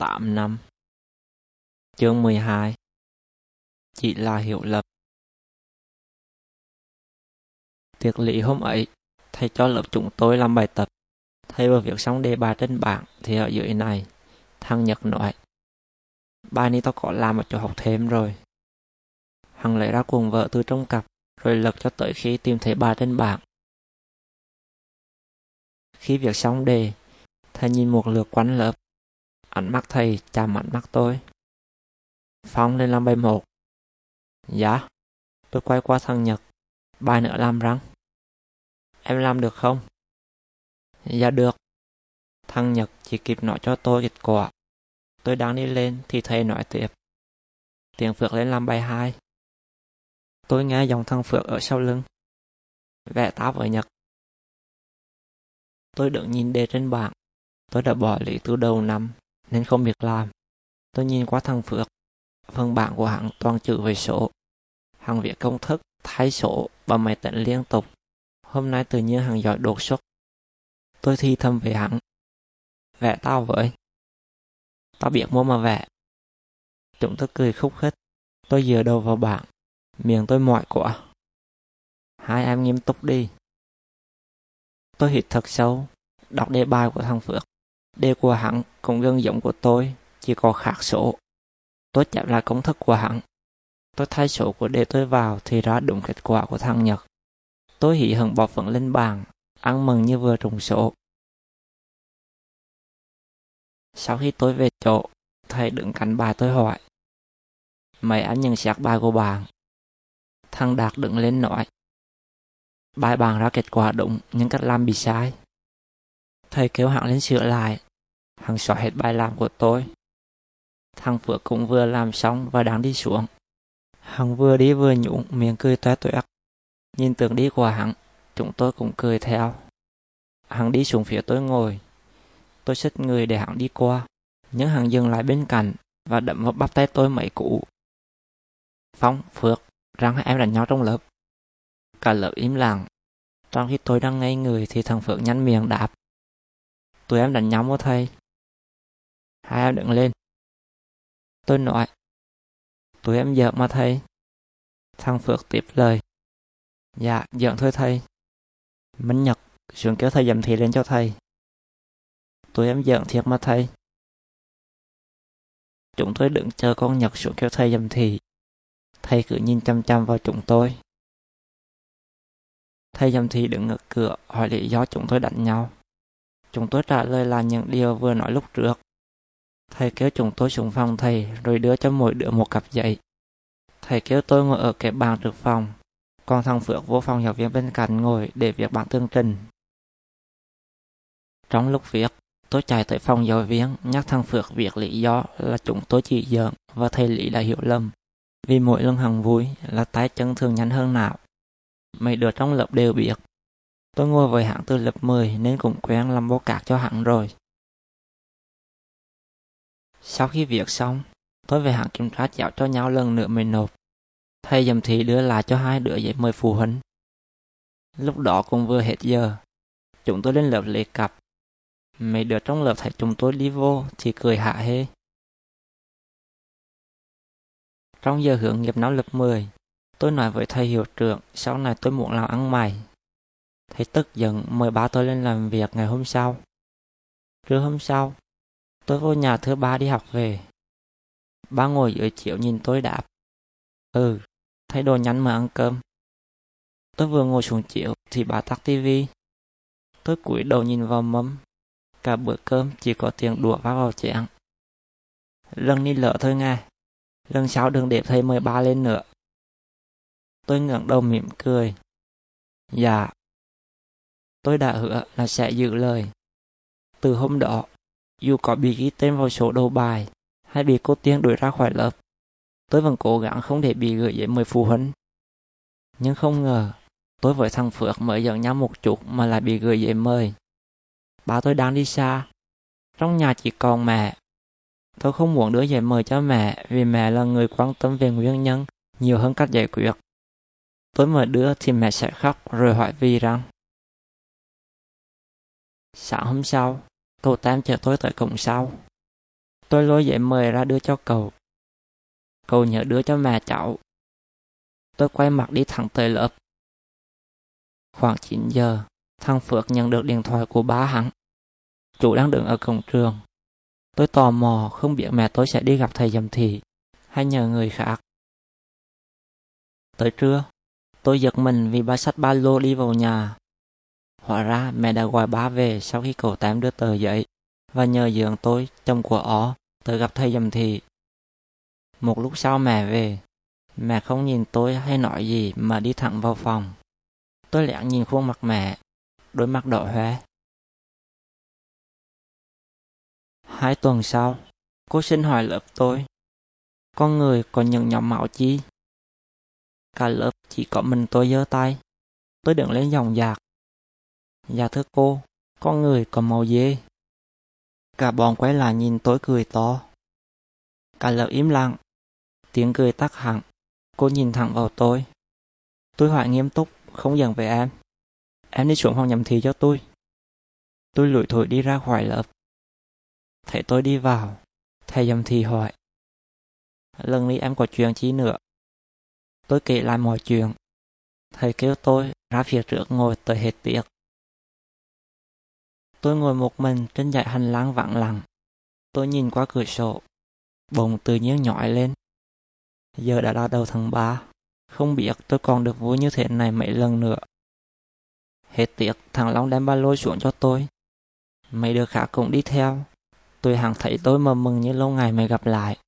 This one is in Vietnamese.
8 năm Chương 12 Chỉ là hiểu lầm Tiệc lý hôm ấy, thầy cho lớp chúng tôi làm bài tập. Thầy vừa viết xong đề bài trên bảng thì ở dưới này, thằng Nhật nói Bài này tao có làm ở chỗ học thêm rồi. Hằng lấy ra cuồng vợ từ trong cặp, rồi lật cho tới khi tìm thấy bài trên bảng. Khi việc xong đề, thầy nhìn một lượt quanh lớp. Ánh mắt thầy chạm ánh mắt tôi. Phong lên làm bài một. Dạ. Tôi quay qua thằng Nhật. Bài nữa làm răng. Em làm được không? Dạ được. Thằng Nhật chỉ kịp nói cho tôi kết quả. Tôi đang đi lên thì thầy nói tiếp. Tiếng Phước lên làm bài hai. Tôi nghe giọng thằng Phước ở sau lưng. Vẽ táo với Nhật. Tôi đứng nhìn đề trên bảng. Tôi đã bỏ lý từ đầu năm nên không biết làm. Tôi nhìn qua thằng Phước. Phần bảng của hắn toàn chữ về số. Hắn viết công thức, thay số và máy tính liên tục. Hôm nay tự nhiên hắn giỏi đột xuất. Tôi thi thầm về hắn. Vẽ tao với. Tao biết mua mà vẽ. Chúng tôi cười khúc khích. Tôi dựa đầu vào bảng. Miệng tôi mỏi quá. Hai em nghiêm túc đi. Tôi hít thật sâu, đọc đề bài của thằng Phước. Đề của hắn cũng gần giống của tôi, chỉ có khác số. Tôi chạm lại công thức của hắn. Tôi thay số của đề tôi vào thì ra đúng kết quả của thằng Nhật. Tôi hỉ hận bỏ phận lên bàn, ăn mừng như vừa trùng số. Sau khi tôi về chỗ, thầy đứng cạnh bà tôi hỏi. Mấy anh nhận xét bài của bạn. Thằng Đạt đứng lên nói. Bài bạn ra kết quả đúng nhưng cách làm bị sai. Thầy kêu hắn lên sửa lại. Hắn xóa hết bài làm của tôi. Thằng Phước cũng vừa làm xong và đang đi xuống. Hắn vừa đi vừa nhũng miệng cười toe toét. Nhìn tưởng đi của hắn, chúng tôi cũng cười theo. Hắn đi xuống phía tôi ngồi. Tôi xích người để hắn đi qua, nhưng hắn dừng lại bên cạnh và đậm vào bắp tay tôi mấy cũ. Phong, Phước, rằng hai em đánh nhau trong lớp. Cả lớp im lặng. Trong khi tôi đang ngây người thì thằng Phượng nhăn miệng đáp. Tụi em đánh nhau với thầy. Hai em đứng lên. Tôi nói. Tụi em giỡn mà thầy. Thằng Phước tiếp lời. Dạ, giỡn thôi thầy. Minh Nhật xuống kéo thầy dầm thị lên cho thầy. Tụi em giỡn thiệt mà thầy. Chúng tôi đứng chờ con Nhật xuống kéo thầy dầm thị. Thầy cứ nhìn chăm chăm vào chúng tôi. Thầy dầm thị đứng ở cửa hỏi lý do chúng tôi đánh nhau. Chúng tôi trả lời là những điều vừa nói lúc trước. Thầy kéo chúng tôi xuống phòng thầy rồi đưa cho mỗi đứa một cặp giấy. Thầy kéo tôi ngồi ở cái bàn trước phòng, còn thằng Phước vô phòng giáo viên bên cạnh ngồi để việc bản tương trình. Trong lúc viết, tôi chạy tới phòng giáo viên nhắc thằng Phước việc lý do là chúng tôi chỉ giỡn và thầy Lý đã hiểu lầm. Vì mỗi lần hằng vui là tay chân thường nhanh hơn não. Mấy đứa trong lớp đều biết. Tôi ngồi với hãng từ lớp 10 nên cũng quen làm bố cạc cho hãng rồi. Sau khi việc xong, tôi về hãng kiểm tra chéo cho nhau lần nữa mình nộp. Thầy dầm thị đưa lại cho hai đứa giấy mời phụ huynh. Lúc đó cũng vừa hết giờ. Chúng tôi lên lớp lễ cặp. Mấy đứa trong lớp thấy chúng tôi đi vô thì cười hạ hê. Trong giờ hướng nghiệp năm lớp 10, tôi nói với thầy hiệu trưởng sau này tôi muốn làm ăn mày thấy tức giận mời ba tôi lên làm việc ngày hôm sau. Trưa hôm sau, tôi vô nhà thứ ba đi học về. Ba ngồi dưới chiếu nhìn tôi đáp. Ừ, thay đồ nhắn mà ăn cơm. Tôi vừa ngồi xuống chiếu thì bà tắt tivi. Tôi cúi đầu nhìn vào mâm. Cả bữa cơm chỉ có tiếng đũa vác vào chén. Lần đi lỡ thôi nghe. Lần sau đừng để thầy mời ba lên nữa. Tôi ngẩng đầu mỉm cười. Dạ. Tôi đã hứa là sẽ giữ lời. Từ hôm đó, dù có bị ghi tên vào số đầu bài hay bị cô Tiên đuổi ra khỏi lớp, tôi vẫn cố gắng không để bị gửi giấy mời phụ huynh. Nhưng không ngờ, tôi với thằng Phước mới giận nhau một chút mà lại bị gửi giấy mời. Ba tôi đang đi xa, trong nhà chỉ còn mẹ. Tôi không muốn đưa giấy mời cho mẹ vì mẹ là người quan tâm về nguyên nhân nhiều hơn cách giải quyết. Tôi mở đưa thì mẹ sẽ khóc rồi hỏi vì rằng Sáng hôm sau, cậu Tam chở tôi tới cổng sau. Tôi lôi giấy mời ra đưa cho cậu. Cậu nhớ đưa cho mẹ cháu. Tôi quay mặt đi thẳng tới lớp. Khoảng 9 giờ, thằng Phước nhận được điện thoại của ba hắn. Chủ đang đứng ở cổng trường. Tôi tò mò không biết mẹ tôi sẽ đi gặp thầy giám thị hay nhờ người khác. Tới trưa, tôi giật mình vì ba sách ba lô đi vào nhà. Hóa ra mẹ đã gọi ba về sau khi cậu tám đưa tờ giấy và nhờ dưỡng tôi, chồng của ó, tới gặp thầy dầm thị. Một lúc sau mẹ về, mẹ không nhìn tôi hay nói gì mà đi thẳng vào phòng. Tôi lẽ nhìn khuôn mặt mẹ, đôi mắt đỏ hoe. Hai tuần sau, cô xin hỏi lớp tôi. Con người có những nhóm máu chi? Cả lớp chỉ có mình tôi giơ tay. Tôi đứng lên dòng dạc. Dạ thưa cô, con người có màu dê. Cả bọn quay lại nhìn tôi cười to. Cả lớp im lặng. Tiếng cười tắt hẳn. Cô nhìn thẳng vào tôi. Tôi hỏi nghiêm túc, không giận về em. Em đi xuống phòng nhầm thì cho tôi. Tôi lủi thổi đi ra khỏi lớp. Thấy tôi đi vào, thầy nhầm thì hỏi. Lần này em có chuyện chi nữa? Tôi kể lại mọi chuyện. Thầy kêu tôi ra phía trước ngồi tới hết tiệc. Tôi ngồi một mình trên dãy hành lang vắng lặng. Tôi nhìn qua cửa sổ. Bỗng tự nhiên nhỏi lên. Giờ đã là đầu tháng 3. Không biết tôi còn được vui như thế này mấy lần nữa. Hết tiệc, thằng Long đem ba lô xuống cho tôi. Mấy đứa khác cũng đi theo. Tôi hằng thấy tôi mà mừng như lâu ngày mới gặp lại.